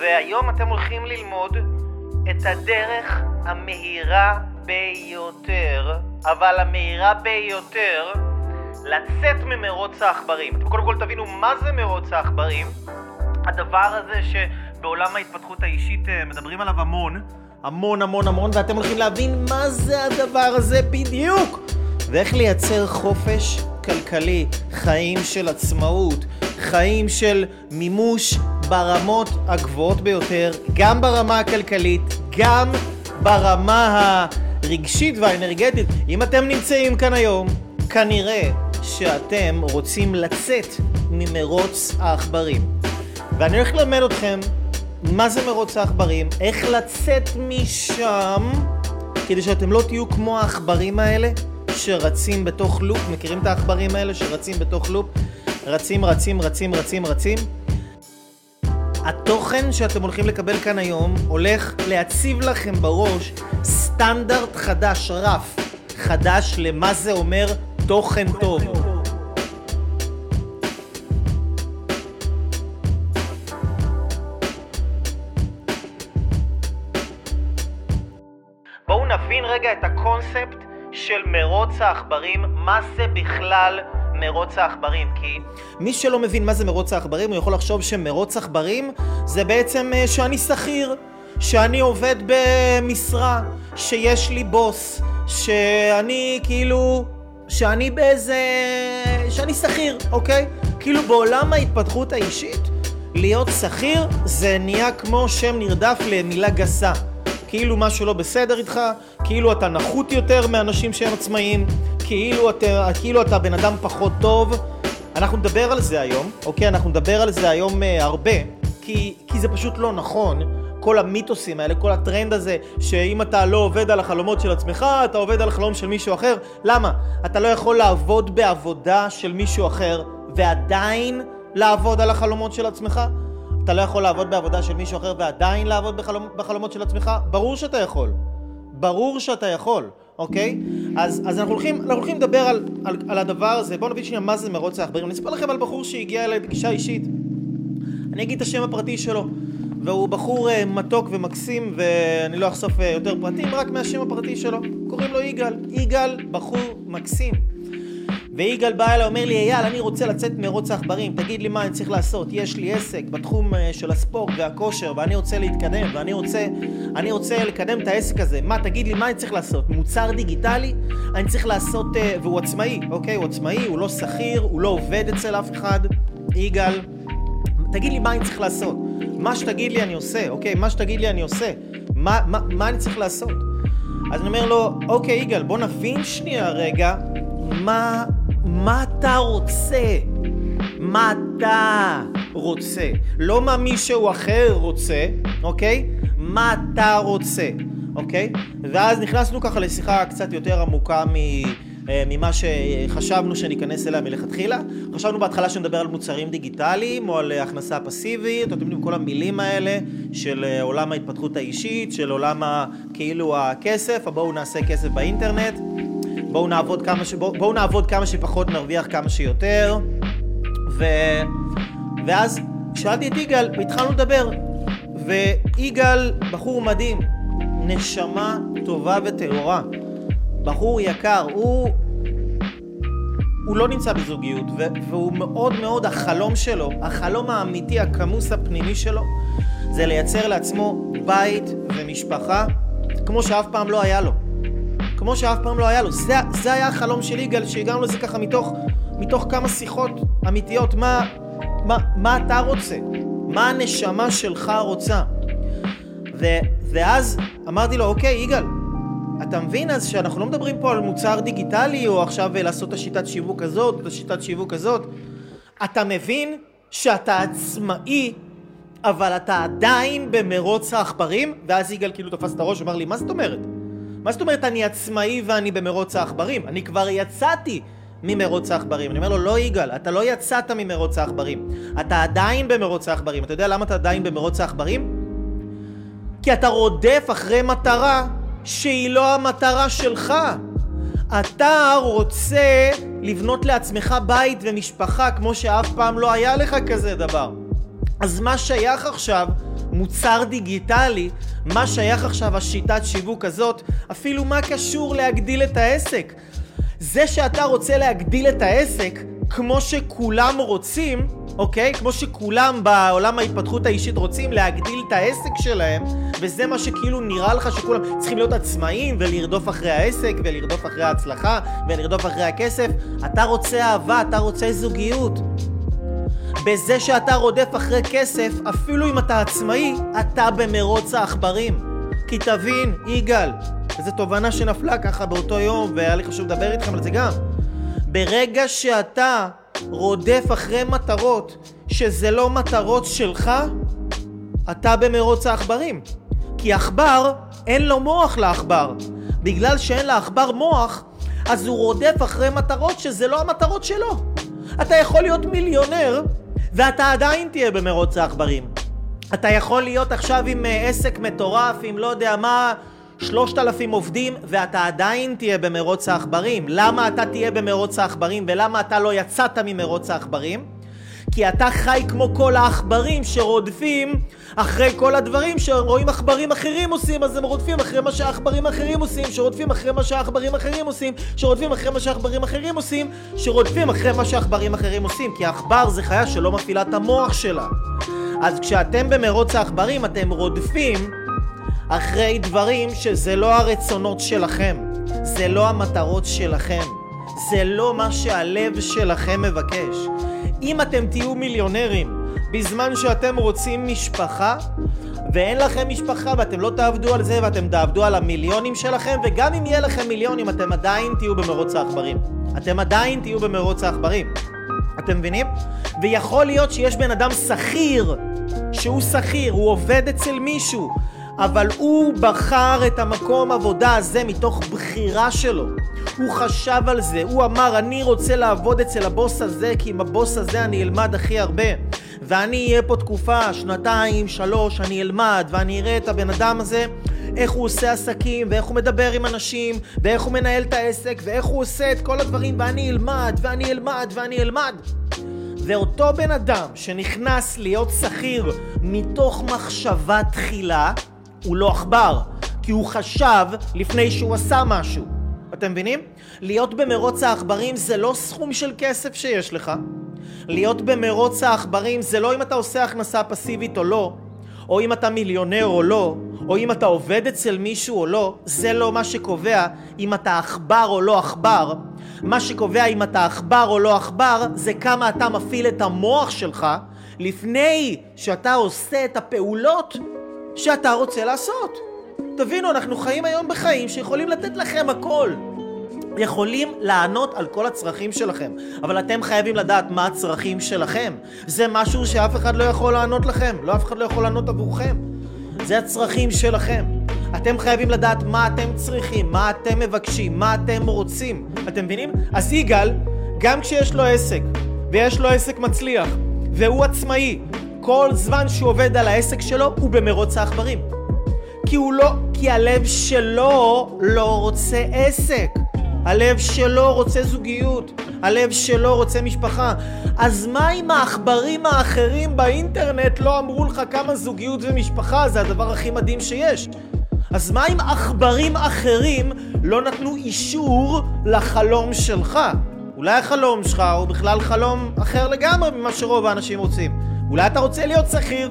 והיום אתם הולכים ללמוד את הדרך המהירה ביותר, אבל המהירה ביותר, לצאת ממרוץ העכברים. אתם קודם כל תבינו מה זה מרוץ העכברים. הדבר הזה שבעולם ההתפתחות האישית אה, מדברים עליו המון, המון המון המון, ואתם הולכים להבין מה זה הדבר הזה בדיוק, ואיך לייצר חופש כלכלי, חיים של עצמאות, חיים של מימוש ברמות הגבוהות ביותר, גם ברמה הכלכלית, גם ברמה הרגשית והאנרגטית. אם אתם נמצאים כאן היום, כנראה שאתם רוצים לצאת ממרוץ העכברים. ואני הולך ללמד אתכם מה זה מרוץ העכברים, איך לצאת משם, כדי שאתם לא תהיו כמו העכברים האלה שרצים בתוך לופ, מכירים את העכברים האלה שרצים בתוך לופ? רצים, רצים, רצים, רצים, רצים. התוכן שאתם הולכים לקבל כאן היום הולך להציב לכם בראש סטנדרט חדש, רף חדש למה זה אומר תוכן טוב. בואו נבין רגע את הקונספט של מרוץ העכברים, מה זה בכלל מרוץ העכברים, כי מי שלא מבין מה זה מרוץ העכברים, הוא יכול לחשוב שמרוץ עכברים זה בעצם אה, שאני שכיר, שאני עובד במשרה, שיש לי בוס, שאני כאילו, שאני באיזה, שאני שכיר, אוקיי? כאילו בעולם ההתפתחות האישית, להיות שכיר זה נהיה כמו שם נרדף למילה גסה. כאילו משהו לא בסדר איתך, כאילו אתה נחות יותר מאנשים שהם עצמאיים, כאילו אתה, כאילו אתה בן אדם פחות טוב. אנחנו נדבר על זה היום, אוקיי? אנחנו נדבר על זה היום uh, הרבה, כי, כי זה פשוט לא נכון. כל המיתוסים האלה, כל הטרנד הזה, שאם אתה לא עובד על החלומות של עצמך, אתה עובד על החלום של מישהו אחר. למה? אתה לא יכול לעבוד בעבודה של מישהו אחר ועדיין לעבוד על החלומות של עצמך? אתה לא יכול לעבוד בעבודה של מישהו אחר ועדיין לעבוד בחלומ, בחלומות של עצמך? ברור שאתה יכול. ברור שאתה יכול, אוקיי? אז, אז אנחנו, הולכים, אנחנו הולכים לדבר על, על, על הדבר הזה. בואו נבין שנייה מה זה מרוץ העכברים. אני אספר לכם על בחור שהגיע אליי בפגישה אישית. אני אגיד את השם הפרטי שלו. והוא בחור uh, מתוק ומקסים, ואני לא אחשוף uh, יותר פרטים, רק מהשם הפרטי שלו. קוראים לו יגאל. יגאל, בחור מקסים. ויגאל בא אליי, אומר לי, אייל, אני רוצה לצאת מרוץ העכברים, תגיד לי מה אני צריך לעשות. יש לי עסק בתחום uh, של הספורט והכושר, ואני רוצה להתקדם, ואני רוצה, אני רוצה לקדם את העסק הזה. מה, תגיד לי, מה אני צריך לעשות? מוצר דיגיטלי? אני צריך לעשות, uh, והוא עצמאי, אוקיי? הוא עצמאי, הוא לא שכיר, הוא לא עובד אצל אף אחד. יגאל, תגיד לי מה אני צריך לעשות. מה שתגיד לי אני עושה, אוקיי? מה שתגיד לי אני עושה. מה, מה, מה אני צריך לעשות? אז אני אומר לו, אוקיי, יגאל, בוא נבין שנייה רגע מה, מה אתה רוצה. מה אתה רוצה. לא מה מישהו אחר רוצה, אוקיי? מה אתה רוצה, אוקיי? ואז נכנסנו ככה לשיחה קצת יותר עמוקה מ... אה, ממה שחשבנו שניכנס אליה מלכתחילה. חשבנו בהתחלה שנדבר על מוצרים דיגיטליים או על הכנסה פסיבית, אתם יודעים כל המילים האלה של אה, עולם ההתפתחות האישית, של עולם כאילו הכסף, בואו נעשה כסף באינטרנט, בואו נעבוד ש... בוא, בואו נעבוד כמה שפחות, נרוויח כמה שיותר. ו... ואז שאלתי את יגאל והתחלנו לדבר. ויגאל, בחור מדהים, נשמה טובה וטהורה. בחור יקר, הוא... הוא לא נמצא בזוגיות, והוא מאוד מאוד, החלום שלו, החלום האמיתי, הכמוס הפנימי שלו, זה לייצר לעצמו בית ומשפחה, כמו שאף פעם לא היה לו. כמו שאף פעם לא היה לו. זה, זה היה החלום של יגאל, שהגענו לזה ככה מתוך, מתוך כמה שיחות אמיתיות. מה, מה, מה אתה רוצה? מה הנשמה שלך רוצה? ו, ואז אמרתי לו, אוקיי, יגאל, אתה מבין אז שאנחנו לא מדברים פה על מוצר דיגיטלי או עכשיו לעשות את השיטת שיווק הזאת, את השיטת שיווק הזאת. אתה מבין שאתה עצמאי, אבל אתה עדיין במרוץ העכברים? ואז יגאל כאילו תפס את הראש ואמר לי, מה זאת אומרת? מה זאת אומרת אני עצמאי ואני במרוץ העכברים? אני כבר יצאתי ממרוץ העכברים. אני אומר לו, לא יגאל, אתה לא יצאת ממרוץ העכברים. אתה עדיין במרוץ העכברים. אתה יודע למה אתה עדיין במרוץ העכברים? כי אתה רודף אחרי מטרה שהיא לא המטרה שלך. אתה רוצה לבנות לעצמך בית ומשפחה כמו שאף פעם לא היה לך כזה דבר. אז מה שייך עכשיו מוצר דיגיטלי, מה שייך עכשיו השיטת שיווק הזאת, אפילו מה קשור להגדיל את העסק. זה שאתה רוצה להגדיל את העסק, כמו שכולם רוצים, אוקיי? כמו שכולם בעולם ההתפתחות האישית רוצים להגדיל את העסק שלהם, וזה מה שכאילו נראה לך שכולם צריכים להיות עצמאים ולרדוף אחרי העסק ולרדוף אחרי ההצלחה ולרדוף אחרי הכסף. אתה רוצה אהבה, אתה רוצה זוגיות. בזה שאתה רודף אחרי כסף, אפילו אם אתה עצמאי, אתה במרוץ העכברים. כי תבין, יגאל, איזו תובנה שנפלה ככה באותו יום, והיה לי חשוב לדבר איתכם על זה גם. ברגע שאתה רודף אחרי מטרות שזה לא מטרות שלך, אתה במרוץ העכברים. כי עכבר, אין לו מוח לעכבר. בגלל שאין לעכבר מוח, אז הוא רודף אחרי מטרות שזה לא המטרות שלו. אתה יכול להיות מיליונר, ואתה עדיין תהיה במרוץ העכברים. אתה יכול להיות עכשיו עם אה, עסק מטורף, עם לא יודע מה, שלושת אלפים עובדים, ואתה עדיין תהיה במרוץ העכברים. למה אתה תהיה במרוץ העכברים, ולמה אתה לא יצאת ממרוץ העכברים? כי אתה חי כמו כל העכברים שרודפים אחרי כל הדברים שרואים עכברים אחרים עושים, אז הם רודפים אחרי מה שהעכברים האחרים עושים, שרודפים אחרי מה שהעכברים האחרים עושים, שרודפים אחרי מה שהעכברים האחרים עושים, שרודפים אחרי מה שהעכברים האחרים עושים, כי העכבר זה חיה שלא מפעילה את המוח שלה. אז כשאתם במרוץ העכברים אתם רודפים אחרי דברים שזה לא הרצונות שלכם, זה לא המטרות שלכם, זה לא מה שהלב שלכם מבקש. אם אתם תהיו מיליונרים בזמן שאתם רוצים משפחה ואין לכם משפחה ואתם לא תעבדו על זה ואתם תעבדו על המיליונים שלכם וגם אם יהיה לכם מיליונים אתם עדיין תהיו במרוץ העכברים. אתם עדיין תהיו במרוץ העכברים. אתם מבינים? ויכול להיות שיש בן אדם שכיר שהוא שכיר, הוא עובד אצל מישהו אבל הוא בחר את המקום עבודה הזה מתוך בחירה שלו. הוא חשב על זה, הוא אמר אני רוצה לעבוד אצל הבוס הזה כי עם הבוס הזה אני אלמד הכי הרבה. ואני אהיה פה תקופה, שנתיים, שלוש, אני אלמד ואני אראה את הבן אדם הזה איך הוא עושה עסקים, ואיך הוא מדבר עם אנשים, ואיך הוא מנהל את העסק, ואיך הוא עושה את כל הדברים, ואני אלמד, ואני אלמד, ואני אלמד. ואותו בן אדם שנכנס להיות שכיר מתוך מחשבה תחילה, הוא לא עכבר, כי הוא חשב לפני שהוא עשה משהו. אתם מבינים? להיות במרוץ העכברים זה לא סכום של כסף שיש לך. להיות במרוץ העכברים זה לא אם אתה עושה הכנסה פסיבית או לא, או אם אתה מיליונר או לא, או אם אתה עובד אצל מישהו או לא, זה לא מה שקובע אם אתה עכבר או לא עכבר. מה שקובע אם אתה עכבר או לא עכבר זה כמה אתה מפעיל את המוח שלך לפני שאתה עושה את הפעולות שאתה רוצה לעשות. תבינו, אנחנו חיים היום בחיים שיכולים לתת לכם הכל. יכולים לענות על כל הצרכים שלכם, אבל אתם חייבים לדעת מה הצרכים שלכם. זה משהו שאף אחד לא יכול לענות לכם, לא אף אחד לא יכול לענות עבורכם. זה הצרכים שלכם. אתם חייבים לדעת מה אתם צריכים, מה אתם מבקשים, מה אתם רוצים. אתם מבינים? אז יגאל, גם כשיש לו עסק, ויש לו עסק מצליח, והוא עצמאי, כל זמן שהוא עובד על העסק שלו, הוא במרוץ העכברים. כי הוא לא, כי הלב שלו לא רוצה עסק. הלב שלו רוצה זוגיות, הלב שלו רוצה משפחה. אז מה אם העכברים האחרים באינטרנט לא אמרו לך כמה זוגיות ומשפחה זה הדבר הכי מדהים שיש? אז מה אם עכברים אחרים לא נתנו אישור לחלום שלך? אולי החלום שלך הוא בכלל חלום אחר לגמרי ממה שרוב האנשים רוצים. אולי אתה רוצה להיות שכיר,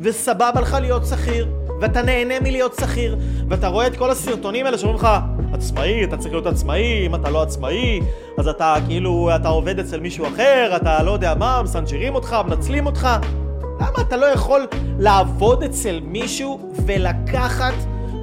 וסבבה לך להיות שכיר, ואתה נהנה מלהיות שכיר, ואתה רואה את כל הסרטונים האלה שאומרים לך, עצמאי, אתה צריך להיות עצמאי, אם אתה לא עצמאי, אז אתה כאילו, אתה עובד אצל מישהו אחר, אתה לא יודע מה, מסנג'רים אותך, מנצלים אותך. למה אתה לא יכול לעבוד אצל מישהו ולקחת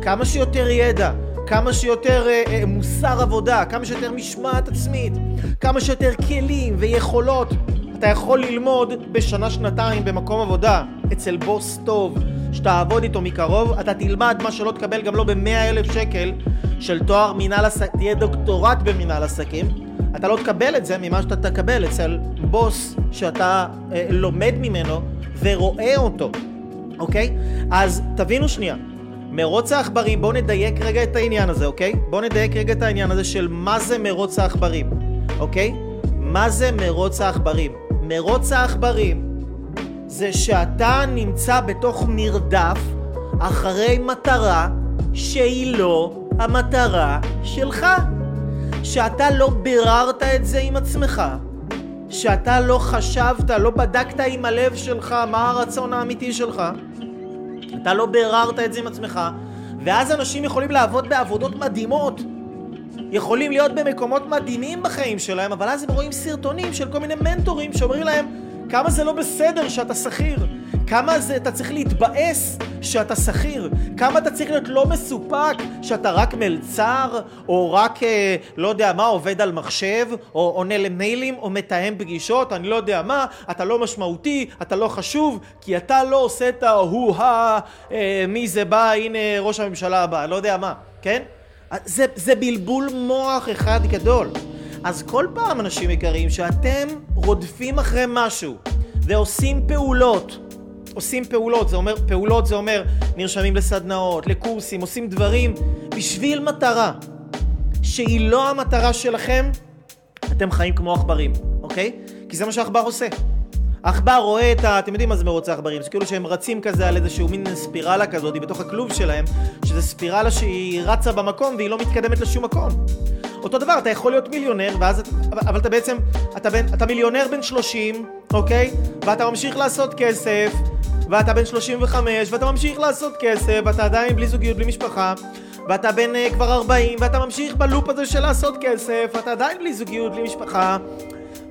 כמה שיותר ידע, כמה שיותר אה, אה, מוסר עבודה, כמה שיותר משמעת עצמית, כמה שיותר כלים ויכולות אתה יכול ללמוד בשנה-שנתיים במקום עבודה אצל בוס טוב שתעבוד איתו מקרוב, אתה תלמד מה שלא תקבל גם לא במאה אלף שקל של תואר מנהל עסקים, תהיה דוקטורט במנהל עסקים, אתה לא תקבל את זה ממה שאתה תקבל אצל בוס שאתה אה, לומד ממנו ורואה אותו, אוקיי? אז תבינו שנייה, מרוץ העכברים, בואו נדייק רגע את העניין הזה, אוקיי? בואו נדייק רגע את העניין הזה של מה זה מרוץ העכברים, אוקיי? מה זה מרוץ העכברים? מרוץ העכברים זה שאתה נמצא בתוך מרדף אחרי מטרה שהיא לא המטרה שלך. שאתה לא ביררת את זה עם עצמך, שאתה לא חשבת, לא בדקת עם הלב שלך מה הרצון האמיתי שלך, אתה לא ביררת את זה עם עצמך, ואז אנשים יכולים לעבוד בעבודות מדהימות, יכולים להיות במקומות מדהימים בחיים שלהם, אבל אז הם רואים סרטונים של כל מיני מנטורים שאומרים להם כמה זה לא בסדר שאתה שכיר, כמה זה, אתה צריך להתבאס שאתה שכיר, כמה אתה צריך להיות לא מסופק שאתה רק מלצר, או רק, אה, לא יודע מה, עובד על מחשב, או עונה למיילים, או מתאם פגישות, אני לא יודע מה, אתה לא משמעותי, אתה לא חשוב, כי אתה לא עושה את ההוא-הא, אה, מי זה בא, הנה ראש הממשלה הבא, לא יודע מה, כן? זה, זה בלבול מוח אחד גדול. אז כל פעם, אנשים יקרים, שאתם רודפים אחרי משהו ועושים פעולות, עושים פעולות, זה אומר, פעולות זה אומר נרשמים לסדנאות, לקורסים, עושים דברים בשביל מטרה שהיא לא המטרה שלכם, אתם חיים כמו עכברים, אוקיי? כי זה מה שעכבר עושה. העכבר רואה את ה... אתם יודעים מה זה מרוץ העכברים? זה כאילו שהם רצים כזה על איזשהו מין ספירלה כזאת בתוך הכלוב שלהם, שזה ספירלה שהיא רצה במקום והיא לא מתקדמת לשום מקום. אותו דבר, אתה יכול להיות מיליונר, ואז, אבל אתה בעצם, אתה, בן, אתה מיליונר בן 30, אוקיי? ואתה ממשיך לעשות כסף, ואתה בן 35, ואתה ממשיך לעשות כסף, ואתה עדיין בלי זוגיות, בלי משפחה, ואתה בן uh, כבר 40, ואתה ממשיך בלופ הזה של לעשות כסף, ואתה עדיין בלי זוגיות, בלי משפחה,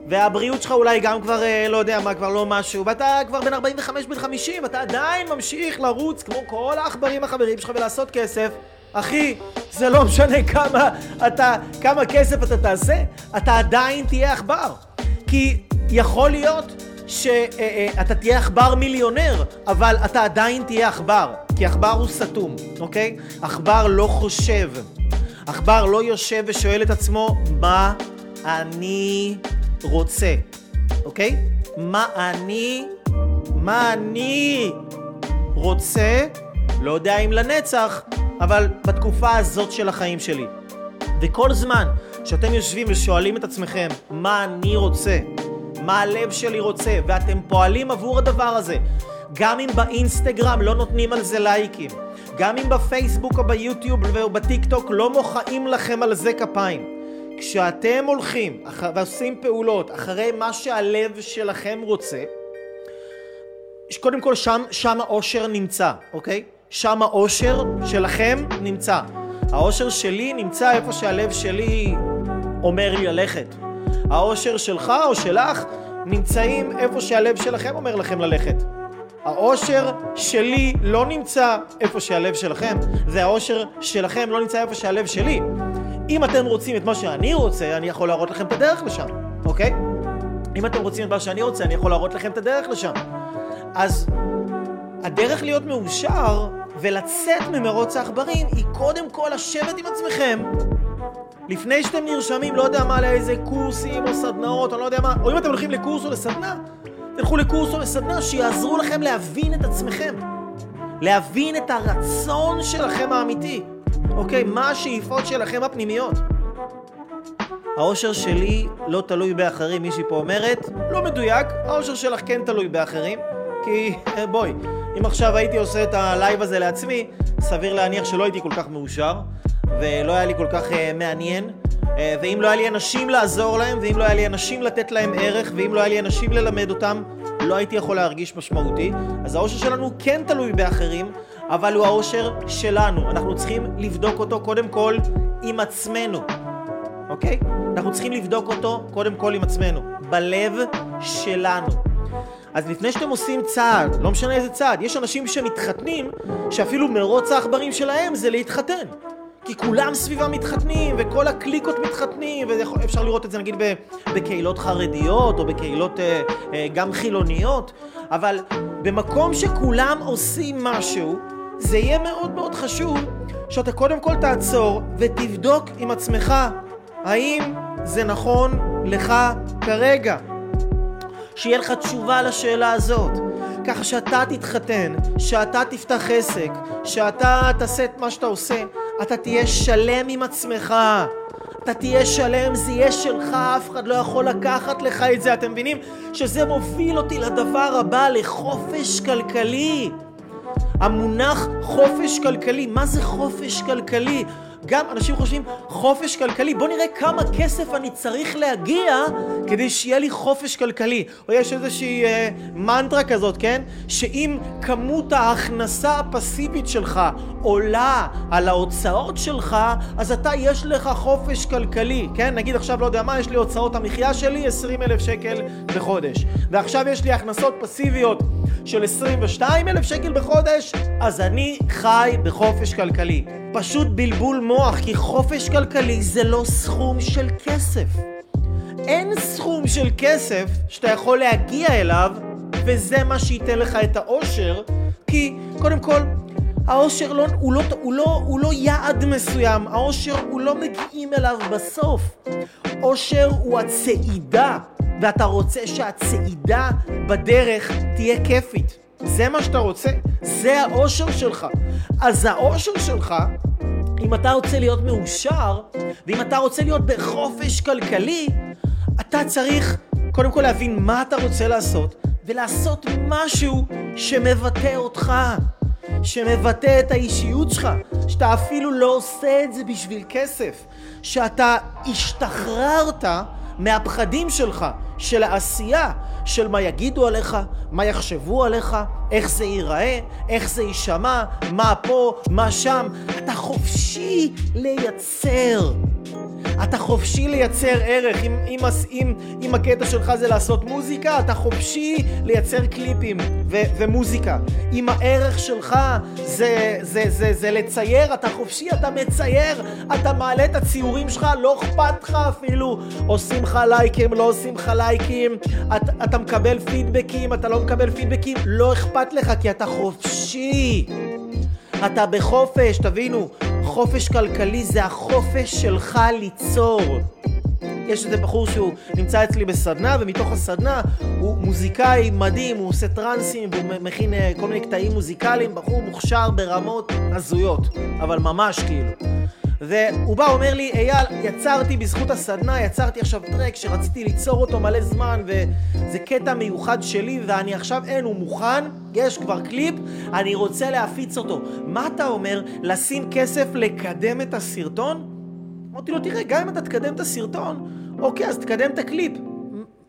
והבריאות שלך אולי גם כבר, uh, לא יודע מה, כבר לא משהו, ואתה כבר בן 45, בן 50, ואתה עדיין ממשיך לרוץ כמו כל העכברים החברים שלך ולעשות כסף. אחי, זה לא משנה כמה אתה, כמה כסף אתה תעשה, אתה עדיין תהיה עכבר. כי יכול להיות שאתה אה, אה, תהיה עכבר מיליונר, אבל אתה עדיין תהיה עכבר, כי עכבר הוא סתום, אוקיי? עכבר לא חושב. עכבר לא יושב ושואל את עצמו, מה אני רוצה, אוקיי? מה אני, מה אני רוצה, לא יודע אם לנצח, אבל בתקופה הזאת של החיים שלי. וכל זמן שאתם יושבים ושואלים את עצמכם מה אני רוצה, מה הלב שלי רוצה, ואתם פועלים עבור הדבר הזה, גם אם באינסטגרם לא נותנים על זה לייקים, גם אם בפייסבוק או ביוטיוב או בטיק טוק לא מוחאים לכם על זה כפיים. כשאתם הולכים ועושים פעולות אחרי מה שהלב שלכם רוצה, קודם כל שם, שם האושר נמצא, אוקיי? שם האושר שלכם נמצא. האושר שלי נמצא איפה שהלב שלי אומר לי ללכת. האושר שלך או שלך נמצאים איפה שהלב שלכם אומר לכם ללכת. האושר שלי לא נמצא איפה שהלב שלכם, והאושר שלכם לא נמצא איפה שהלב שלי. אם אתם רוצים את מה שאני רוצה, אני יכול להראות לכם את הדרך לשם, אוקיי? אם אתם רוצים את מה שאני רוצה, אני יכול להראות לכם את הדרך לשם. אז הדרך להיות מאושר ולצאת ממרוץ העכברים היא קודם כל לשבת עם עצמכם לפני שאתם נרשמים, לא יודע מה, לאיזה קורסים או סדנאות, או לא יודע מה, או אם אתם הולכים לקורס או לסדנה, תלכו לקורס או לסדנה שיעזרו לכם להבין את עצמכם. להבין את הרצון שלכם האמיתי. אוקיי, מה השאיפות שלכם הפנימיות. האושר שלי לא תלוי באחרים, מישהי פה אומרת, לא מדויק, האושר שלך כן תלוי באחרים, כי בואי, אם עכשיו הייתי עושה את הלייב הזה לעצמי, סביר להניח שלא הייתי כל כך מאושר, ולא היה לי כל כך uh, מעניין, uh, ואם לא היה לי אנשים לעזור להם, ואם לא היה לי אנשים לתת להם ערך, ואם לא היה לי אנשים ללמד אותם, לא הייתי יכול להרגיש משמעותי. אז האושר שלנו כן תלוי באחרים, אבל הוא האושר שלנו. אנחנו צריכים לבדוק אותו קודם כל עם עצמנו, אוקיי? אנחנו צריכים לבדוק אותו קודם כל עם עצמנו, בלב שלנו. אז לפני שאתם עושים צעד, לא משנה איזה צעד, יש אנשים שמתחתנים, שאפילו מרוץ העכברים שלהם זה להתחתן. כי כולם סביבם מתחתנים, וכל הקליקות מתחתנים, ואפשר לראות את זה נגיד בקהילות חרדיות, או בקהילות אה, אה, גם חילוניות, אבל במקום שכולם עושים משהו, זה יהיה מאוד מאוד חשוב שאתה קודם כל תעצור ותבדוק עם עצמך האם זה נכון לך כרגע. שיהיה לך תשובה לשאלה הזאת. ככה שאתה תתחתן, שאתה תפתח עסק, שאתה תעשה את מה שאתה עושה, אתה תהיה שלם עם עצמך. אתה תהיה שלם, זה יהיה שלך, אף אחד לא יכול לקחת לך את זה. אתם מבינים שזה מוביל אותי לדבר הבא, לחופש כלכלי. המונח חופש כלכלי, מה זה חופש כלכלי? גם אנשים חושבים חופש כלכלי, בוא נראה כמה כסף אני צריך להגיע כדי שיהיה לי חופש כלכלי. או יש איזושהי אה, מנטרה כזאת, כן? שאם כמות ההכנסה הפסיבית שלך עולה על ההוצאות שלך, אז אתה יש לך חופש כלכלי, כן? נגיד עכשיו, לא יודע מה, יש לי הוצאות המחיה שלי 20 אלף שקל בחודש. ועכשיו יש לי הכנסות פסיביות של 22 אלף שקל בחודש, אז אני חי בחופש כלכלי. פשוט בלבול מוח, כי חופש כלכלי זה לא סכום של כסף. אין סכום של כסף שאתה יכול להגיע אליו, וזה מה שייתן לך את האושר, כי קודם כל, האושר לא, הוא, לא, הוא, לא, הוא לא יעד מסוים, האושר הוא לא מגיעים אליו בסוף. אושר הוא הצעידה, ואתה רוצה שהצעידה בדרך תהיה כיפית. זה מה שאתה רוצה, זה האושר שלך. אז האושר שלך, אם אתה רוצה להיות מאושר, ואם אתה רוצה להיות בחופש כלכלי, אתה צריך קודם כל להבין מה אתה רוצה לעשות, ולעשות משהו שמבטא אותך, שמבטא את האישיות שלך, שאתה אפילו לא עושה את זה בשביל כסף, שאתה השתחררת מהפחדים שלך, של העשייה, של מה יגידו עליך, מה יחשבו עליך, איך זה ייראה, איך זה יישמע, מה פה, מה שם. אתה חופשי לייצר. אתה חופשי לייצר ערך. אם, אם, אם, אם הקטע שלך זה לעשות מוזיקה, אתה חופשי לייצר קליפים ו, ומוזיקה. אם הערך שלך זה, זה, זה, זה לצייר, אתה חופשי, אתה מצייר, אתה מעלה את הציורים שלך, לא אכפת לך אפילו. עושים לך לייקים, לא עושים לך לייקים, אתה, אתה מקבל פידבקים, אתה לא מקבל פידבקים, לא אכפת לך כי אתה חופשי. אתה בחופש, תבינו, חופש כלכלי זה החופש שלך ליצור. יש איזה בחור שהוא נמצא אצלי בסדנה, ומתוך הסדנה הוא מוזיקאי מדהים, הוא עושה טרנסים, והוא מכין אה, כל מיני קטעים מוזיקליים, בחור מוכשר ברמות הזויות, אבל ממש כאילו. והוא בא, אומר לי, אייל, יצרתי בזכות הסדנה, יצרתי עכשיו טרק שרציתי ליצור אותו מלא זמן, וזה קטע מיוחד שלי, ואני עכשיו, אין, הוא מוכן, יש כבר קליפ, אני רוצה להפיץ אותו. מה אתה אומר? לשים כסף לקדם את הסרטון? אמרתי לו, תראה, גם אם אתה תקדם את הסרטון, אוקיי, אז תקדם את הקליפ.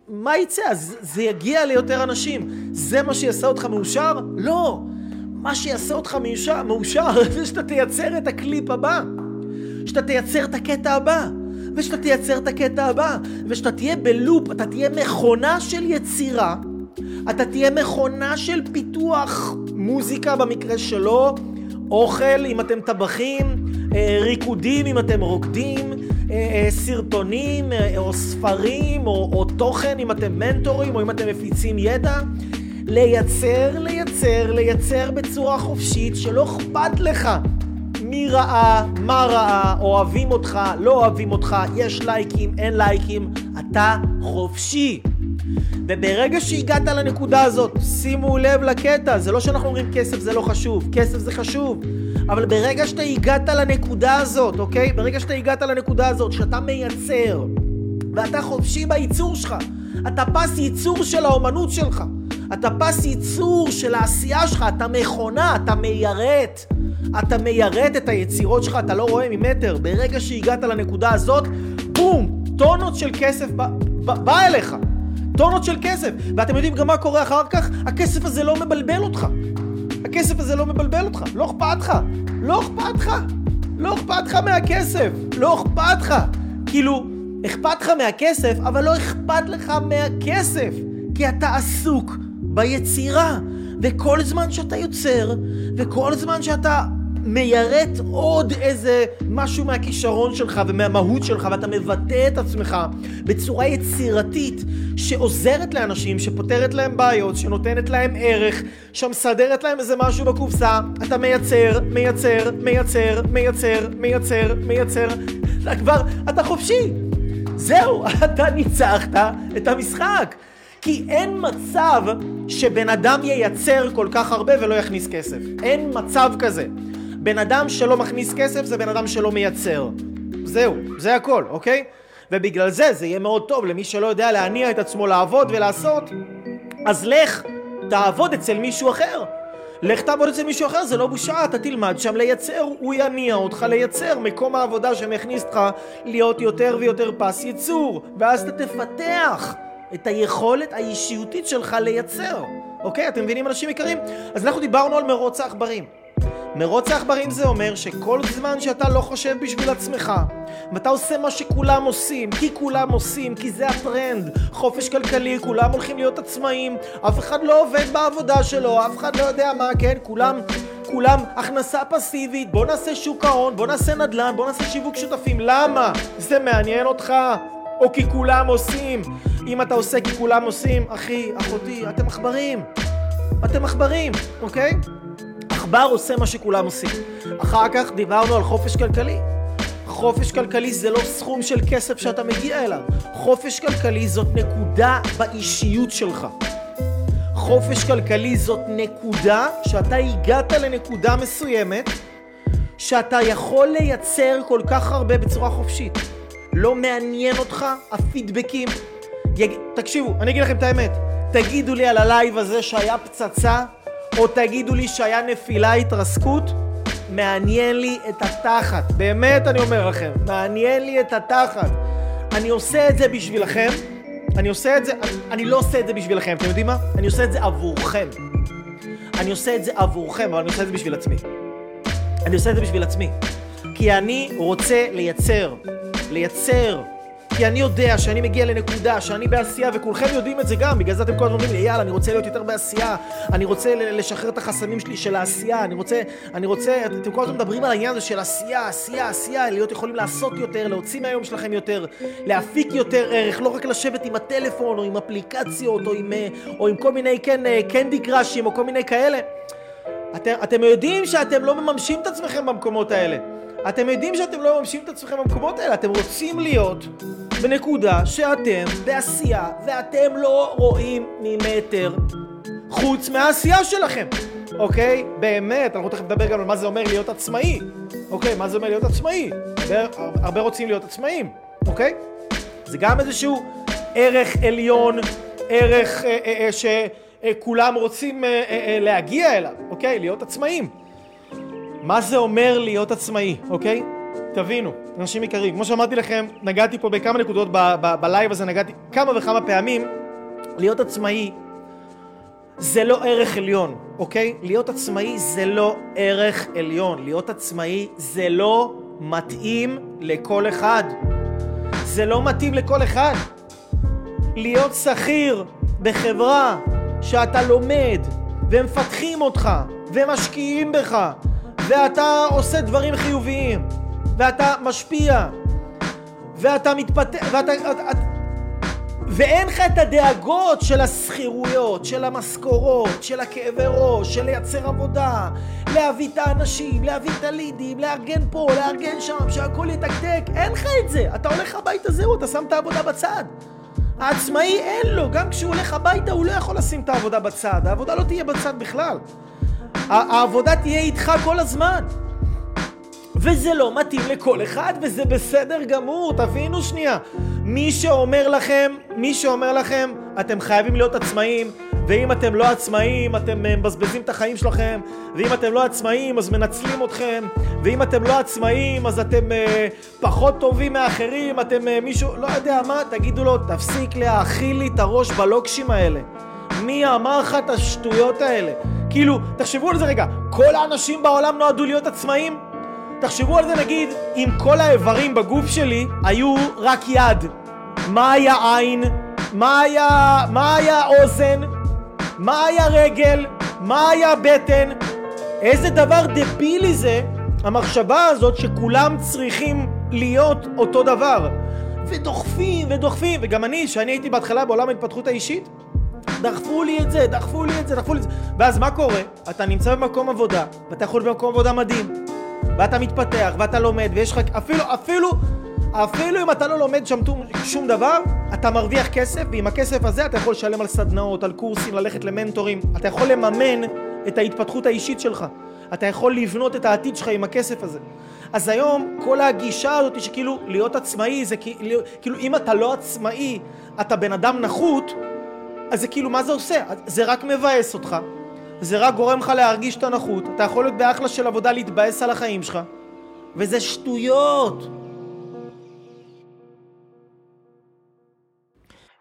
מה יצא? אז זה יגיע ליותר אנשים. זה מה שיעשה אותך מאושר? לא. מה שיעשה אותך מאושר, מאושר זה שאתה תייצר את הקליפ הבא. שאתה תייצר את הקטע הבא, ושאתה תייצר את הקטע הבא, ושאתה תהיה ב loop, אתה תהיה מכונה של יצירה, אתה תהיה מכונה של פיתוח מוזיקה במקרה שלו, אוכל אם אתם טבחים, אה, ריקודים אם אתם רוקדים, אה, אה, סרטונים או ספרים או, או תוכן אם אתם מנטורים או אם אתם מפיצים ידע. לייצר, לייצר, לייצר בצורה חופשית שלא אכפת לך מי ראה, מה ראה, אוהבים אותך, לא אוהבים אותך, יש לייקים, אין לייקים, אתה חופשי. וברגע שהגעת לנקודה הזאת, שימו לב לקטע, זה לא שאנחנו אומרים כסף זה לא חשוב, כסף זה חשוב, אבל ברגע שאתה הגעת לנקודה הזאת, אוקיי? ברגע שאתה הגעת לנקודה הזאת, שאתה מייצר, ואתה חופשי בייצור שלך, אתה פס ייצור של האומנות שלך, אתה פס ייצור של העשייה שלך, אתה מכונה, אתה מיירט. אתה מיירט את היצירות שלך, אתה לא רואה ממטר. ברגע שהגעת לנקודה הזאת, בום! טונות של כסף בא, בא, בא אליך. טונות של כסף. ואתם יודעים גם מה קורה אחר כך? הכסף הזה לא מבלבל אותך. הכסף הזה לא מבלבל אותך. לא אכפת לך. לא אכפת לך. לא אכפת לך מהכסף. לא אכפת לך. כאילו, אכפת לך מהכסף, אבל לא אכפת לך מהכסף. כי אתה עסוק ביצירה. וכל זמן שאתה יוצר, וכל זמן שאתה מיירט עוד איזה משהו מהכישרון שלך ומהמהות שלך ואתה מבטא את עצמך בצורה יצירתית שעוזרת לאנשים, שפותרת להם בעיות, שנותנת להם ערך, שמסדרת להם איזה משהו בקופסה, אתה מייצר, מייצר, מייצר, מייצר, מייצר, מייצר, אתה כבר, אתה חופשי. זהו, אתה ניצחת את המשחק. כי אין מצב שבן אדם ייצר כל כך הרבה ולא יכניס כסף. אין מצב כזה. בן אדם שלא מכניס כסף זה בן אדם שלא מייצר. זהו, זה הכל, אוקיי? ובגלל זה זה יהיה מאוד טוב למי שלא יודע להניע את עצמו לעבוד ולעשות אז לך תעבוד אצל מישהו אחר לך תעבוד אצל מישהו אחר, זה לא בושה, אתה תלמד שם לייצר, הוא יניע אותך לייצר מקום העבודה שמכניס אותך להיות יותר ויותר פס ייצור, ואז אתה תפתח את היכולת האישיותית שלך לייצר, אוקיי? אתם מבינים אנשים יקרים? אז אנחנו דיברנו על מרוץ העכברים. מרוץ העכברים זה אומר שכל זמן שאתה לא חושב בשביל עצמך ואתה עושה מה שכולם עושים, כי כולם עושים, כי זה הטרנד, חופש כלכלי, כולם הולכים להיות עצמאים, אף אחד לא עובד בעבודה שלו, אף אחד לא יודע מה, כן, כולם, כולם הכנסה פסיבית, בוא נעשה שוק ההון, בוא נעשה נדל"ן, בוא נעשה שיווק שותפים, למה? זה מעניין אותך? או כי כולם עושים? אם אתה עושה כי כולם עושים, אחי, אחותי, אתם עכברים. אתם עכברים, אוקיי? עכבר עושה מה שכולם עושים. אחר כך דיברנו על חופש כלכלי. חופש כלכלי זה לא סכום של כסף שאתה מגיע אליו. חופש כלכלי זאת נקודה באישיות שלך. חופש כלכלי זאת נקודה שאתה הגעת לנקודה מסוימת שאתה יכול לייצר כל כך הרבה בצורה חופשית. לא מעניין אותך ה פידבקים. יג... תקשיבו, אני אגיד לכם את האמת. תגידו לי על הלייב הזה שהיה פצצה, או תגידו לי שהיה נפילה התרסקות, מעניין לי את התחת. באמת אני אומר לכם, מעניין לי את התחת. אני עושה את זה בשבילכם, אני עושה את זה, אני, אני לא עושה את זה בשבילכם, אתם יודעים מה? אני עושה את זה עבורכם. אני עושה את זה עבורכם, אבל אני עושה את זה בשביל עצמי. אני עושה את זה בשביל עצמי. כי אני רוצה לייצר, לייצר כי אני יודע שאני מגיע לנקודה שאני בעשייה וכולכם יודעים את זה גם בגלל זה אתם כל הזמן אומרים לי יאללה אני רוצה להיות יותר בעשייה אני רוצה לשחרר את החסמים שלי של העשייה אני רוצה, אני רוצה, אתם כל הזמן מדברים על העניין הזה של עשייה, עשייה, עשייה להיות יכולים לעשות יותר, להוציא מהיום שלכם יותר להפיק יותר ערך, לא רק לשבת עם הטלפון או עם אפליקציות או עם, אה, או עם כל מיני כן קנדי קראשים או כל מיני כאלה. אתם, אתם יודעים שאתם לא מממשים את עצמכם במקומות האלה אתם יודעים שאתם לא מממשים את עצמכם במקומות האלה, אתם רוצים להיות בנקודה שאתם בעשייה ואתם לא רואים ממטר חוץ מהעשייה שלכם, אוקיי? באמת, אנחנו תכף נדבר גם על מה זה אומר להיות עצמאי, אוקיי? מה זה אומר להיות עצמאי? הרבה, רוצים להיות עצמאים, אוקיי? זה גם איזשהו ערך עליון, ערך אה, אה, אה, שכולם רוצים אה, אה, אה, להגיע אליו, אוקיי? להיות עצמאים. מה זה אומר להיות עצמאי, אוקיי? תבינו, אנשים יקרים, כמו שאמרתי לכם, נגעתי פה בכמה נקודות בלייב הזה, נגעתי כמה וכמה פעמים, להיות עצמאי זה לא ערך עליון, אוקיי? להיות עצמאי זה לא ערך עליון, להיות עצמאי זה לא מתאים לכל אחד. זה לא מתאים לכל אחד. להיות שכיר בחברה שאתה לומד ומפתחים אותך ומשקיעים בך ואתה עושה דברים חיוביים, ואתה משפיע, ואתה מתפתח, ואתה... את, ואין לך את הדאגות של השכירויות, של המשכורות, של הכאבי ראש, של לייצר עבודה, להביא את האנשים, להביא את הלידים, לארגן פה, לארגן שם, שהכל יתקתק, אין לך את זה. אתה הולך הביתה, זהו, אתה שם את העבודה בצד. העצמאי אין לו, גם כשהוא הולך הביתה הוא לא יכול לשים את העבודה בצד, העבודה לא תהיה בצד בכלל. העבודה תהיה איתך כל הזמן. וזה לא מתאים לכל אחד, וזה בסדר גמור, תבינו שנייה. מי שאומר לכם, מי שאומר לכם, אתם חייבים להיות עצמאים, ואם אתם לא עצמאים, אתם אה, מבזבזים את החיים שלכם, ואם אתם לא עצמאים, אז מנצלים אתכם, ואם אתם לא עצמאים, אז אתם אה, פחות טובים מאחרים, אתם אה, מישהו, לא יודע מה, תגידו לו, תפסיק להאכיל לי את הראש בלוקשים האלה. מי אמר לך את השטויות האלה? כאילו, תחשבו על זה רגע, כל האנשים בעולם נועדו להיות עצמאים? תחשבו על זה נגיד, אם כל האיברים בגוף שלי היו רק יד, מה היה עין? מה היה, מה היה אוזן? מה היה רגל? מה היה בטן? איזה דבר דבילי זה המחשבה הזאת שכולם צריכים להיות אותו דבר ודוחפים ודוחפים וגם אני, שאני הייתי בהתחלה בעולם ההתפתחות האישית דחפו לי את זה, דחפו לי את זה, דחפו לי את זה. ואז מה קורה? אתה נמצא במקום עבודה, ואתה יכול להיות במקום עבודה מדהים, ואתה מתפתח, ואתה לומד, ויש לך, אפילו, אפילו, אפילו אם אתה לא לומד שם שום דבר, אתה מרוויח כסף, ועם הכסף הזה אתה יכול לשלם על סדנאות, על קורסים, ללכת למנטורים, אתה יכול לממן את ההתפתחות האישית שלך. אתה יכול לבנות את העתיד שלך עם הכסף הזה. אז היום כל הגישה הזאת שכאילו להיות עצמאי זה כאילו, כאילו אם אתה לא עצמאי אתה בן אדם נחות אז זה כאילו מה זה עושה? זה רק מבאס אותך. זה רק גורם לך להרגיש את הנחות אתה יכול להיות באחלה של עבודה להתבאס על החיים שלך. וזה שטויות!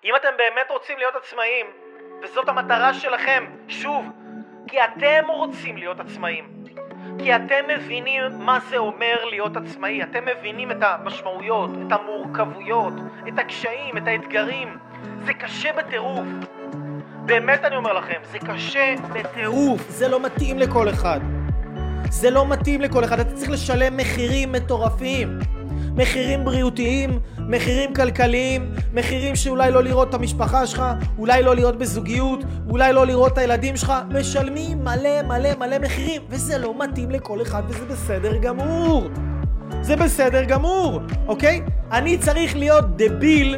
אם אתם באמת רוצים להיות עצמאים וזאת המטרה שלכם שוב כי אתם רוצים להיות עצמאים. כי אתם מבינים מה זה אומר להיות עצמאי, אתם מבינים את המשמעויות, את המורכבויות, את הקשיים, את האתגרים. זה קשה בטירוף. באמת אני אומר לכם, זה קשה בטירוף, זה לא מתאים לכל אחד. זה לא מתאים לכל אחד, אתה צריך לשלם מחירים מטורפים. מחירים בריאותיים, מחירים כלכליים, מחירים שאולי לא לראות את המשפחה שלך, אולי לא להיות בזוגיות, אולי לא לראות את הילדים שלך, משלמים מלא מלא מלא מחירים, וזה לא מתאים לכל אחד וזה בסדר גמור. זה בסדר גמור, אוקיי? אני צריך להיות דביל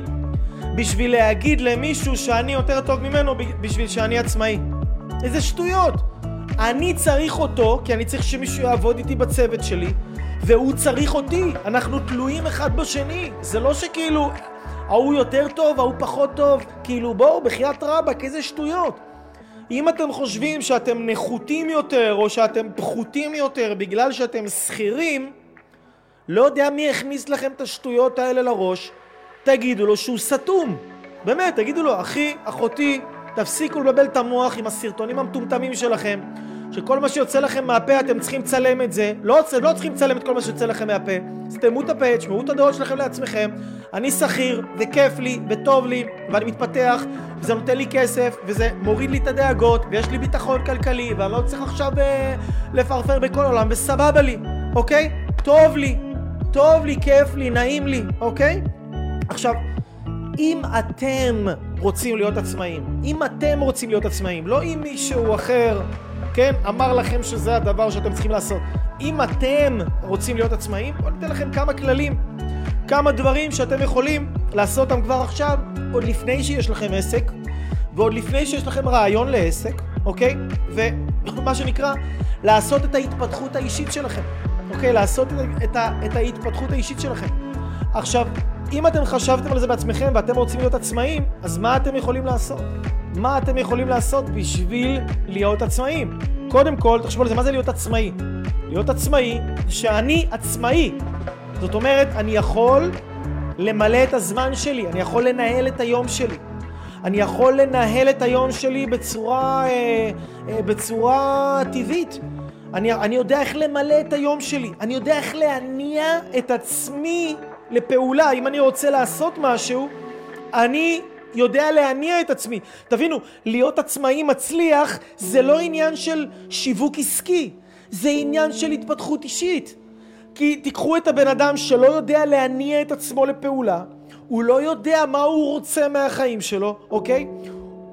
בשביל להגיד למישהו שאני יותר טוב ממנו בשביל שאני עצמאי. איזה שטויות. אני צריך אותו, כי אני צריך שמישהו יעבוד איתי בצוות שלי, והוא צריך אותי. אנחנו תלויים אחד בשני. זה לא שכאילו ההוא יותר טוב, ההוא פחות טוב. כאילו בואו, בחייאת רבאק, איזה שטויות. אם אתם חושבים שאתם נחותים יותר או שאתם פחותים יותר בגלל שאתם שכירים, לא יודע מי הכניס לכם את השטויות האלה לראש, תגידו לו שהוא סתום. באמת, תגידו לו, אחי, אחותי, תפסיקו לבלבל את המוח עם הסרטונים המטומטמים שלכם. שכל מה שיוצא לכם מהפה אתם צריכים לצלם את זה, לא, לא צריכים לצלם את כל מה שיוצא לכם מהפה, סתמו את הפה, תשמעו את הדעות שלכם לעצמכם, אני שכיר, וכיף לי, וטוב לי, ואני מתפתח, וזה נותן לי כסף, וזה מוריד לי את הדאגות, ויש לי ביטחון כלכלי, ואני לא צריך עכשיו אה, לפרפר בכל העולם, וסבבה לי, אוקיי? טוב לי, טוב לי, כיף לי, נעים לי, אוקיי? עכשיו, אם אתם רוצים להיות עצמאים, אם אתם רוצים להיות עצמאים, לא אם מישהו אחר כן, אמר לכם שזה הדבר שאתם צריכים לעשות. אם אתם רוצים להיות עצמאים, בואו ניתן לכם כמה כללים, כמה דברים שאתם יכולים לעשות אותם כבר עכשיו, עוד לפני שיש לכם עסק, ועוד לפני שיש לכם רעיון לעסק, אוקיי? ומה שנקרא, לעשות את ההתפתחות האישית שלכם, אוקיי? לעשות את, את, את ההתפתחות האישית שלכם. עכשיו, אם אתם חשבתם על זה בעצמכם ואתם רוצים להיות עצמאים, אז מה אתם יכולים לעשות? מה אתם יכולים לעשות בשביל להיות עצמאים? קודם כל, תחשבו על זה, מה זה להיות עצמאי? להיות עצמאי, שאני עצמאי. זאת אומרת, אני יכול למלא את הזמן שלי, אני יכול לנהל את היום שלי. אני יכול לנהל את היום שלי בצורה, אה, אה, בצורה טבעית. אני, אני יודע איך למלא את היום שלי, אני יודע איך להניע את עצמי לפעולה. אם אני רוצה לעשות משהו, אני יודע להניע את עצמי. תבינו, להיות עצמאי מצליח זה לא עניין של שיווק עסקי, זה עניין של התפתחות אישית. כי תיקחו את הבן אדם שלא יודע להניע את עצמו לפעולה, הוא לא יודע מה הוא רוצה מהחיים שלו, אוקיי?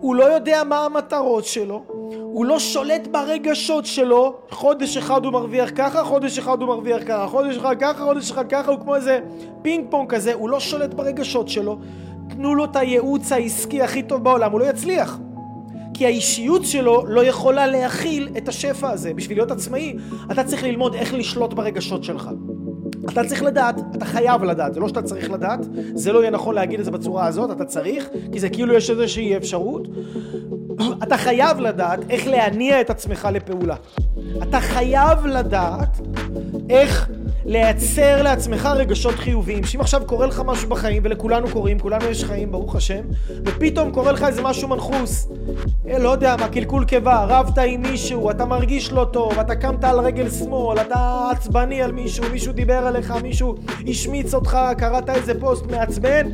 הוא לא יודע מה המטרות שלו, הוא לא שולט ברגשות שלו, חודש אחד הוא מרוויח ככה, חודש אחד הוא מרוויח ככה, חודש אחד ככה, חודש אחד ככה, הוא כמו איזה פינג פונג כזה, הוא לא שולט ברגשות שלו, תנו לו את הייעוץ העסקי הכי טוב בעולם, הוא לא יצליח. כי האישיות שלו לא יכולה להכיל את השפע הזה. בשביל להיות עצמאי, אתה צריך ללמוד איך לשלוט ברגשות שלך. אתה צריך לדעת, אתה חייב לדעת, זה לא שאתה צריך לדעת, זה לא יהיה נכון להגיד את זה בצורה הזאת, אתה צריך, כי זה כאילו יש איזושהי אפשרות. אתה חייב לדעת איך להניע את עצמך לפעולה. אתה חייב לדעת איך לייצר לעצמך רגשות חיוביים. שאם עכשיו קורה לך משהו בחיים, ולכולנו קוראים, כולנו יש חיים, ברוך השם, ופתאום קורה לך איזה משהו מנחוס, אה, לא יודע מה, קלקול קיבה, רבת עם מישהו, אתה מרגיש לא טוב, אתה קמת על רגל שמאל, אתה עצבני על מישהו, מישהו דיבר עליך, מישהו השמיץ אותך, קראת איזה פוסט מעצבן,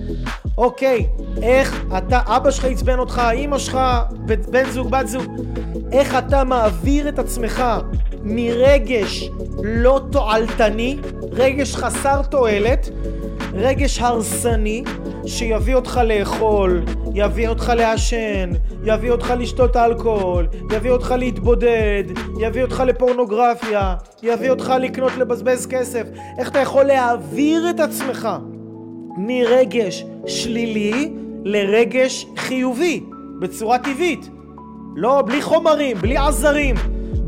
אוקיי, איך אתה, אבא שלך עצבן אותך, אימא שלך, בן זוג, בת זוג, איך אתה מעביר את עצמך מרגש לא תועלתני, רגש חסר תועלת, רגש הרסני, שיביא אותך לאכול, יביא אותך לעשן, יביא אותך לשתות אלכוהול, יביא אותך להתבודד, יביא אותך לפורנוגרפיה, יביא אותך לקנות לבזבז כסף. איך אתה יכול להעביר את עצמך מרגש שלילי לרגש חיובי, בצורה טבעית? לא, בלי חומרים, בלי עזרים.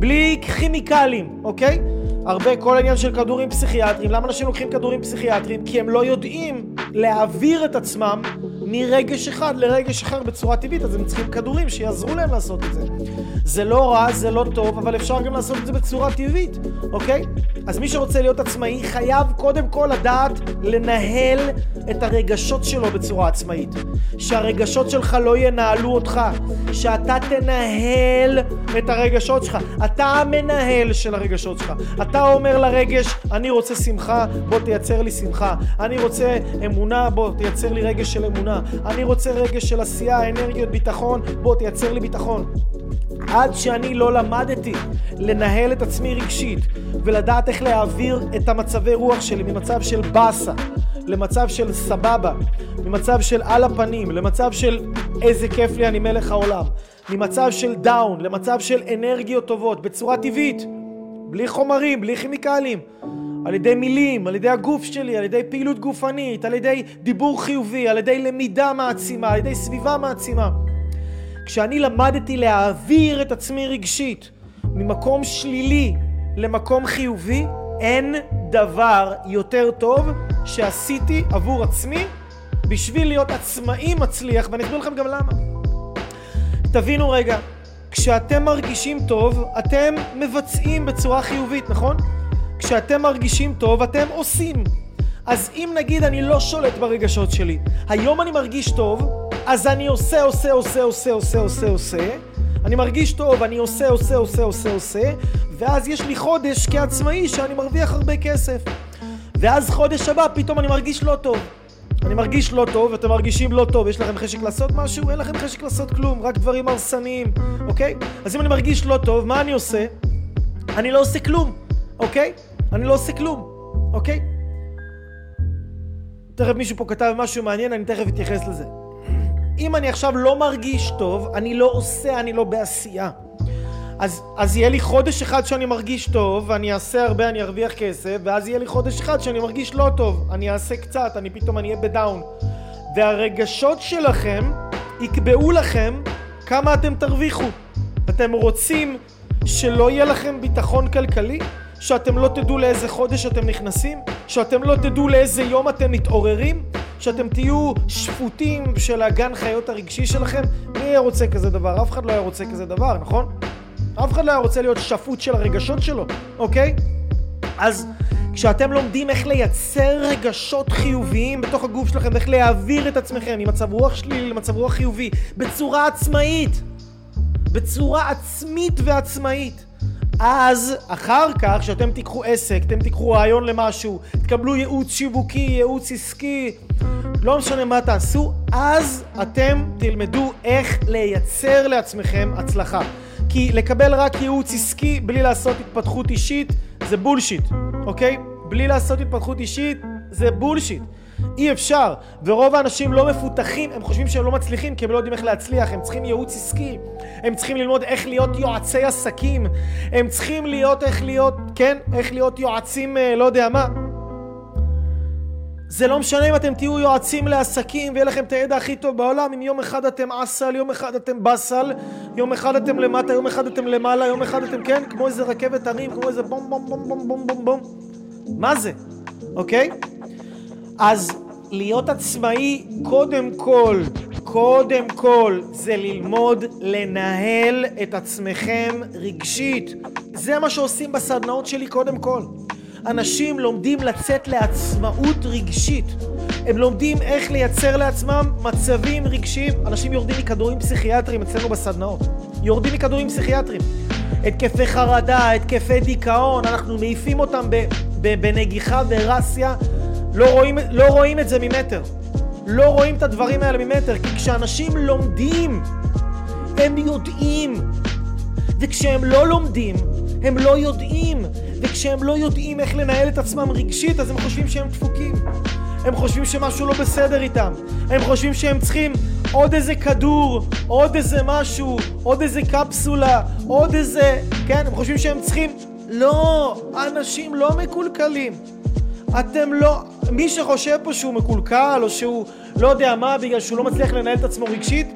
בלי כימיקלים, אוקיי? הרבה, כל העניין של כדורים פסיכיאטריים, למה אנשים לוקחים כדורים פסיכיאטריים? כי הם לא יודעים להעביר את עצמם מרגש אחד לרגש אחר בצורה טבעית, אז הם צריכים כדורים שיעזרו להם לעשות את זה. זה לא רע, זה לא טוב, אבל אפשר גם לעשות את זה בצורה טבעית, אוקיי? אז מי שרוצה להיות עצמאי חייב קודם כל לדעת לנהל את הרגשות שלו בצורה עצמאית. שהרגשות שלך לא ינהלו אותך, שאתה תנהל את הרגשות שלך. אתה המנהל של הרגשות שלך. אתה אומר לרגש, אני רוצה שמחה, בוא תייצר לי שמחה. אני רוצה אמונה, בוא תייצר לי רגש של אמונה. אני רוצה רגש של עשייה, אנרגיות, ביטחון, בוא תייצר לי ביטחון. עד שאני לא למדתי לנהל את עצמי רגשית ולדעת איך להעביר את המצבי רוח שלי ממצב של באסה למצב של סבבה, ממצב של על הפנים, למצב של איזה כיף לי אני מלך העולם, ממצב של דאון למצב של אנרגיות טובות בצורה טבעית, בלי חומרים, בלי כימיקלים, על ידי מילים, על ידי הגוף שלי, על ידי פעילות גופנית, על ידי דיבור חיובי, על ידי למידה מעצימה, על ידי סביבה מעצימה. כשאני למדתי להעביר את עצמי רגשית ממקום שלילי למקום חיובי, אין דבר יותר טוב שעשיתי עבור עצמי בשביל להיות עצמאי מצליח, ואני אסביר לכם גם למה. תבינו רגע, כשאתם מרגישים טוב, אתם מבצעים בצורה חיובית, נכון? כשאתם מרגישים טוב, אתם עושים. אז אם נגיד אני לא שולט ברגשות שלי, היום אני מרגיש טוב, אז אני עושה, עושה, עושה, עושה, עושה, עושה, עושה. אני מרגיש טוב, אני עושה, עושה, עושה, עושה, עושה, ואז יש לי חודש כעצמאי שאני מרוויח הרבה כסף. ואז חודש הבא פתאום אני מרגיש לא טוב. אני מרגיש לא טוב, אתם מרגישים לא טוב, יש לכם חשק לעשות משהו? אין לכם חשק לעשות כלום, רק דברים הרסניים, אוקיי? אז אם אני מרגיש לא טוב, מה אני עושה? אני לא עושה כלום, אוקיי? אני לא עושה כלום, אוקיי? תכף מישהו פה כתב משהו מעניין, אני תכף אתייחס לזה. אם אני עכשיו לא מרגיש טוב, אני לא עושה, אני לא בעשייה. אז, אז יהיה לי חודש אחד שאני מרגיש טוב, ואני אעשה הרבה, אני ארוויח כסף, ואז יהיה לי חודש אחד שאני מרגיש לא טוב, אני אעשה קצת, אני פתאום אני אהיה בדאון. והרגשות שלכם יקבעו לכם כמה אתם תרוויחו. אתם רוצים שלא יהיה לכם ביטחון כלכלי? שאתם לא תדעו לאיזה חודש אתם נכנסים? שאתם לא תדעו לאיזה יום אתם מתעוררים? שאתם תהיו שפוטים של הגן חיות הרגשי שלכם? מי היה רוצה כזה דבר? אף אחד לא היה רוצה כזה דבר, נכון? אף אחד לא היה רוצה להיות שפוט של הרגשות שלו, אוקיי? אז כשאתם לומדים איך לייצר רגשות חיוביים בתוך הגוף שלכם, איך להעביר את עצמכם ממצב רוח שלילי למצב רוח חיובי, בצורה עצמאית, בצורה עצמית ועצמאית. אז אחר כך כשאתם תיקחו עסק, אתם תיקחו רעיון למשהו, תקבלו ייעוץ שיווקי, ייעוץ עסקי, לא משנה מה תעשו, אז אתם תלמדו איך לייצר לעצמכם הצלחה. כי לקבל רק ייעוץ עסקי בלי לעשות התפתחות אישית זה בולשיט, אוקיי? בלי לעשות התפתחות אישית זה בולשיט. אי אפשר, ורוב האנשים לא מפותחים, הם חושבים שהם לא מצליחים כי הם לא יודעים איך להצליח, הם צריכים ייעוץ עסקי, הם צריכים ללמוד איך להיות יועצי עסקים, הם צריכים להיות איך להיות, כן, איך להיות יועצים, אה, לא יודע מה. זה לא משנה אם אתם תהיו יועצים לעסקים ויהיה לכם את הידע הכי טוב בעולם, אם יום אחד אתם אסל, יום אחד אתם באסל, יום אחד אתם למטה, יום אחד אתם למעלה, יום אחד אתם, כן, כמו איזה רכבת הרים, כמו איזה בום בום בום בום בום בום. מה זה? אוקיי? אז להיות עצמאי קודם כל, קודם כל, זה ללמוד לנהל את עצמכם רגשית. זה מה שעושים בסדנאות שלי קודם כל. אנשים לומדים לצאת לעצמאות רגשית. הם לומדים איך לייצר לעצמם מצבים רגשיים. אנשים יורדים מכדורים פסיכיאטריים אצלנו בסדנאות. יורדים מכדורים פסיכיאטריים. התקפי חרדה, התקפי דיכאון, אנחנו מעיפים אותם בנגיחה ורסיה לא רואים, לא רואים את זה ממטר. לא רואים את הדברים האלה ממטר, כי כשאנשים לומדים, הם יודעים. וכשהם לא לומדים, הם לא יודעים. וכשהם לא יודעים איך לנהל את עצמם רגשית, אז הם חושבים שהם דפוקים. הם חושבים שמשהו לא בסדר איתם. הם חושבים שהם צריכים עוד איזה כדור, עוד איזה משהו, עוד איזה קפסולה, עוד איזה... כן, הם חושבים שהם צריכים... לא, אנשים לא מקולקלים. אתם לא... מי שחושב פה שהוא מקולקל, או שהוא לא יודע מה, בגלל שהוא לא מצליח לנהל את עצמו רגשית,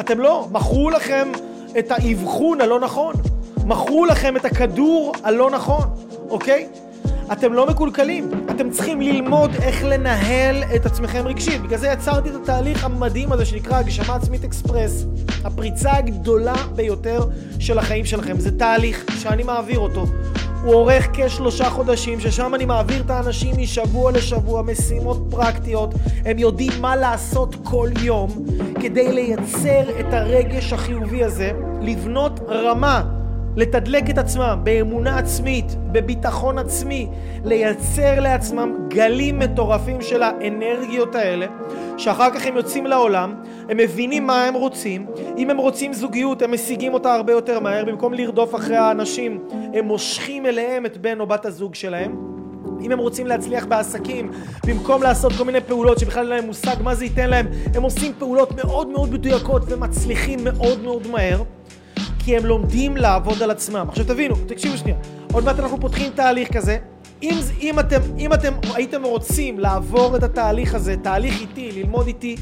אתם לא. מכרו לכם את האבחון הלא נכון. מכרו לכם את הכדור הלא נכון, אוקיי? אתם לא מקולקלים, אתם צריכים ללמוד איך לנהל את עצמכם רגשית. בגלל זה יצרתי את התהליך המדהים הזה שנקרא הגשמה עצמית אקספרס. הפריצה הגדולה ביותר של החיים שלכם. זה תהליך שאני מעביר אותו. הוא אורך כשלושה חודשים, ששם אני מעביר את האנשים משבוע לשבוע, משימות פרקטיות. הם יודעים מה לעשות כל יום כדי לייצר את הרגש החיובי הזה, לבנות רמה לתדלק את עצמם באמונה עצמית, בביטחון עצמי, לייצר לעצמם גלים מטורפים של האנרגיות האלה, שאחר כך הם יוצאים לעולם, הם מבינים מה הם רוצים, אם הם רוצים זוגיות הם משיגים אותה הרבה יותר מהר, במקום לרדוף אחרי האנשים, הם מושכים אליהם את בן או בת הזוג שלהם. אם הם רוצים להצליח בעסקים, במקום לעשות כל מיני פעולות שבכלל אין להם מושג מה זה ייתן להם, הם עושים פעולות מאוד מאוד מדויקות ומצליחים מאוד מאוד מהר. כי הם לומדים לעבוד על עצמם. עכשיו תבינו, תקשיבו שנייה, עוד מעט אנחנו פותחים תהליך כזה. אם, אם, אתם, אם אתם הייתם רוצים לעבור את התהליך הזה, תהליך איתי, ללמוד איתי,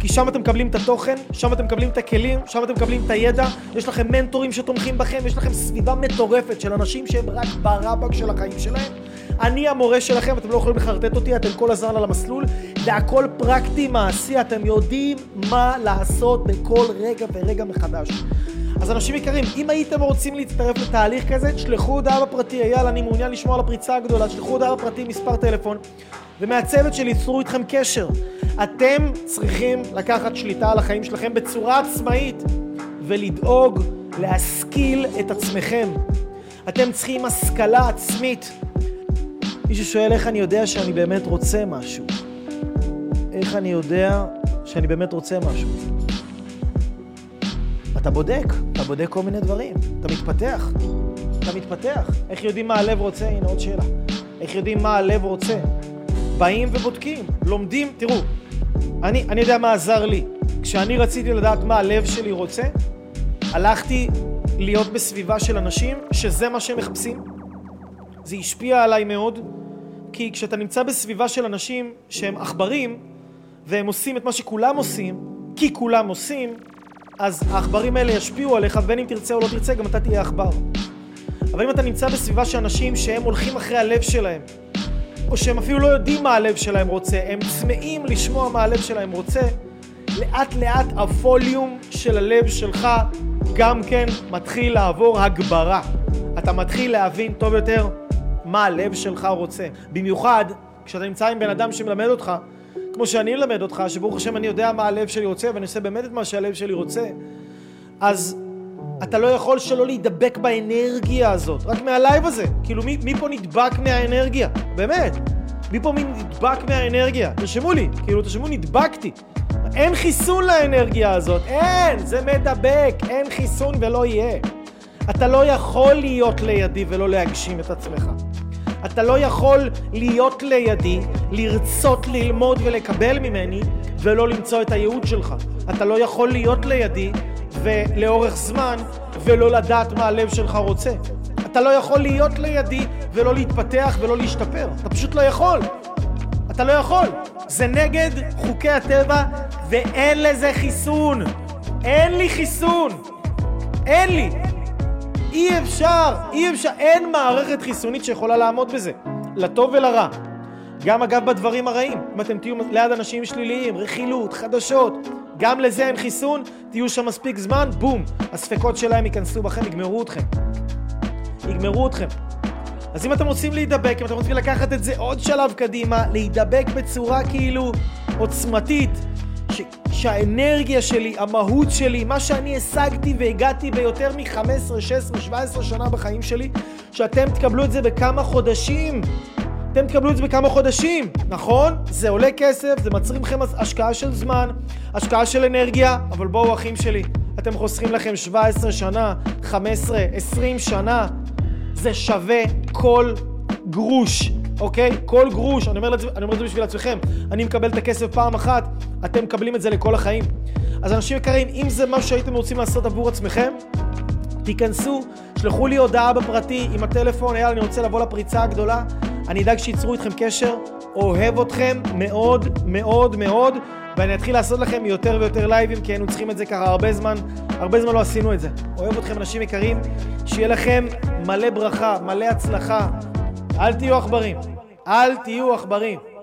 כי שם אתם מקבלים את התוכן, שם אתם מקבלים את הכלים, שם אתם מקבלים את הידע, יש לכם מנטורים שתומכים בכם, יש לכם סביבה מטורפת של אנשים שהם רק ברבק של החיים שלהם. אני המורה שלכם, אתם לא יכולים לחרטט אותי, אתם כל הזמן על המסלול, זה הכל פרקטי, מעשי, אתם יודעים מה לעשות בכל רגע ורגע מחדש. אז אנשים יקרים, אם הייתם רוצים להצטרף לתהליך כזה, תשלחו הודעה בפרטי, אייל, אני מעוניין לשמוע על הפריצה הגדולה, תשלחו הודעה בפרטי, מספר טלפון, ומהצוות שלי ייצרו איתכם קשר. אתם צריכים לקחת שליטה על החיים שלכם בצורה עצמאית, ולדאוג להשכיל את עצמכם. אתם צריכים השכלה עצמית. מישהו שואל איך אני יודע שאני באמת רוצה משהו. איך אני יודע שאני באמת רוצה משהו. אתה בודק, אתה בודק כל מיני דברים, אתה מתפתח, אתה מתפתח. איך יודעים מה הלב רוצה? הנה עוד שאלה. איך יודעים מה הלב רוצה? באים ובודקים, לומדים, תראו, אני, אני יודע מה עזר לי. כשאני רציתי לדעת מה הלב שלי רוצה, הלכתי להיות בסביבה של אנשים שזה מה שהם מחפשים. זה השפיע עליי מאוד, כי כשאתה נמצא בסביבה של אנשים שהם עכברים, והם עושים את מה שכולם עושים, כי כולם עושים, אז העכברים האלה ישפיעו עליך, בין אם תרצה או לא תרצה, גם אתה תהיה עכבר. אבל אם אתה נמצא בסביבה של אנשים שהם הולכים אחרי הלב שלהם, או שהם אפילו לא יודעים מה הלב שלהם רוצה, הם צמאים לשמוע מה הלב שלהם רוצה, לאט לאט הווליום של הלב שלך גם כן מתחיל לעבור הגברה. אתה מתחיל להבין טוב יותר מה הלב שלך רוצה. במיוחד כשאתה נמצא עם בן אדם שמלמד אותך כמו שאני אלמד אותך, שברוך השם אני יודע מה הלב שלי רוצה ואני עושה באמת את מה שהלב שלי רוצה, אז אתה לא יכול שלא להידבק באנרגיה הזאת, רק מהלייב הזה. כאילו מי, מי פה נדבק מהאנרגיה? באמת. מי פה מי נדבק מהאנרגיה? תרשמו לי, כאילו תרשמו נדבקתי. אין חיסון לאנרגיה הזאת, אין, זה מדבק, אין חיסון ולא יהיה. אתה לא יכול להיות לידי ולא להגשים את עצמך. אתה לא יכול להיות לידי, לרצות ללמוד ולקבל ממני, ולא למצוא את הייעוד שלך. אתה לא יכול להיות לידי, ולאורך זמן, ולא לדעת מה הלב שלך רוצה. אתה לא יכול להיות לידי, ולא להתפתח ולא להשתפר. אתה פשוט לא יכול. אתה לא יכול. זה נגד חוקי הטבע, ואין לזה חיסון. אין לי חיסון. אין לי. אי אפשר, אי אפשר, אין מערכת חיסונית שיכולה לעמוד בזה, לטוב ולרע. גם אגב בדברים הרעים, אם אתם תהיו ליד אנשים שליליים, רכילות, חדשות, גם לזה אין חיסון, תהיו שם מספיק זמן, בום, הספקות שלהם ייכנסו בכם, יגמרו אתכם. יגמרו אתכם. אז אם אתם רוצים להידבק, אם אתם רוצים לקחת את זה עוד שלב קדימה, להידבק בצורה כאילו עוצמתית, שהאנרגיה שלי, המהות שלי, מה שאני השגתי והגעתי ביותר מ-15, 16, 17 שנה בחיים שלי, שאתם תקבלו את זה בכמה חודשים. אתם תקבלו את זה בכמה חודשים, נכון? זה עולה כסף, זה מצרים לכם השקעה של זמן, השקעה של אנרגיה, אבל בואו אחים שלי, אתם חוסכים לכם 17 שנה, 15, 20 שנה, זה שווה כל גרוש. אוקיי? כל גרוש, אני אומר, לזה, אני אומר את זה בשביל עצמכם, אני מקבל את הכסף פעם אחת, אתם מקבלים את זה לכל החיים. אז אנשים יקרים, אם זה מה שהייתם רוצים לעשות עבור עצמכם, תיכנסו, שלחו לי הודעה בפרטי עם הטלפון, יאללה, אני רוצה לבוא לפריצה הגדולה, אני אדאג שייצרו איתכם קשר, אוהב אתכם מאוד מאוד מאוד, ואני אתחיל לעשות לכם יותר ויותר לייבים, כי היינו צריכים את זה ככה הרבה זמן, הרבה זמן לא עשינו את זה. אוהב אתכם אנשים יקרים, שיהיה לכם מלא ברכה, מלא הצלחה. אל תהיו עכברים, אל תהיו עכברים.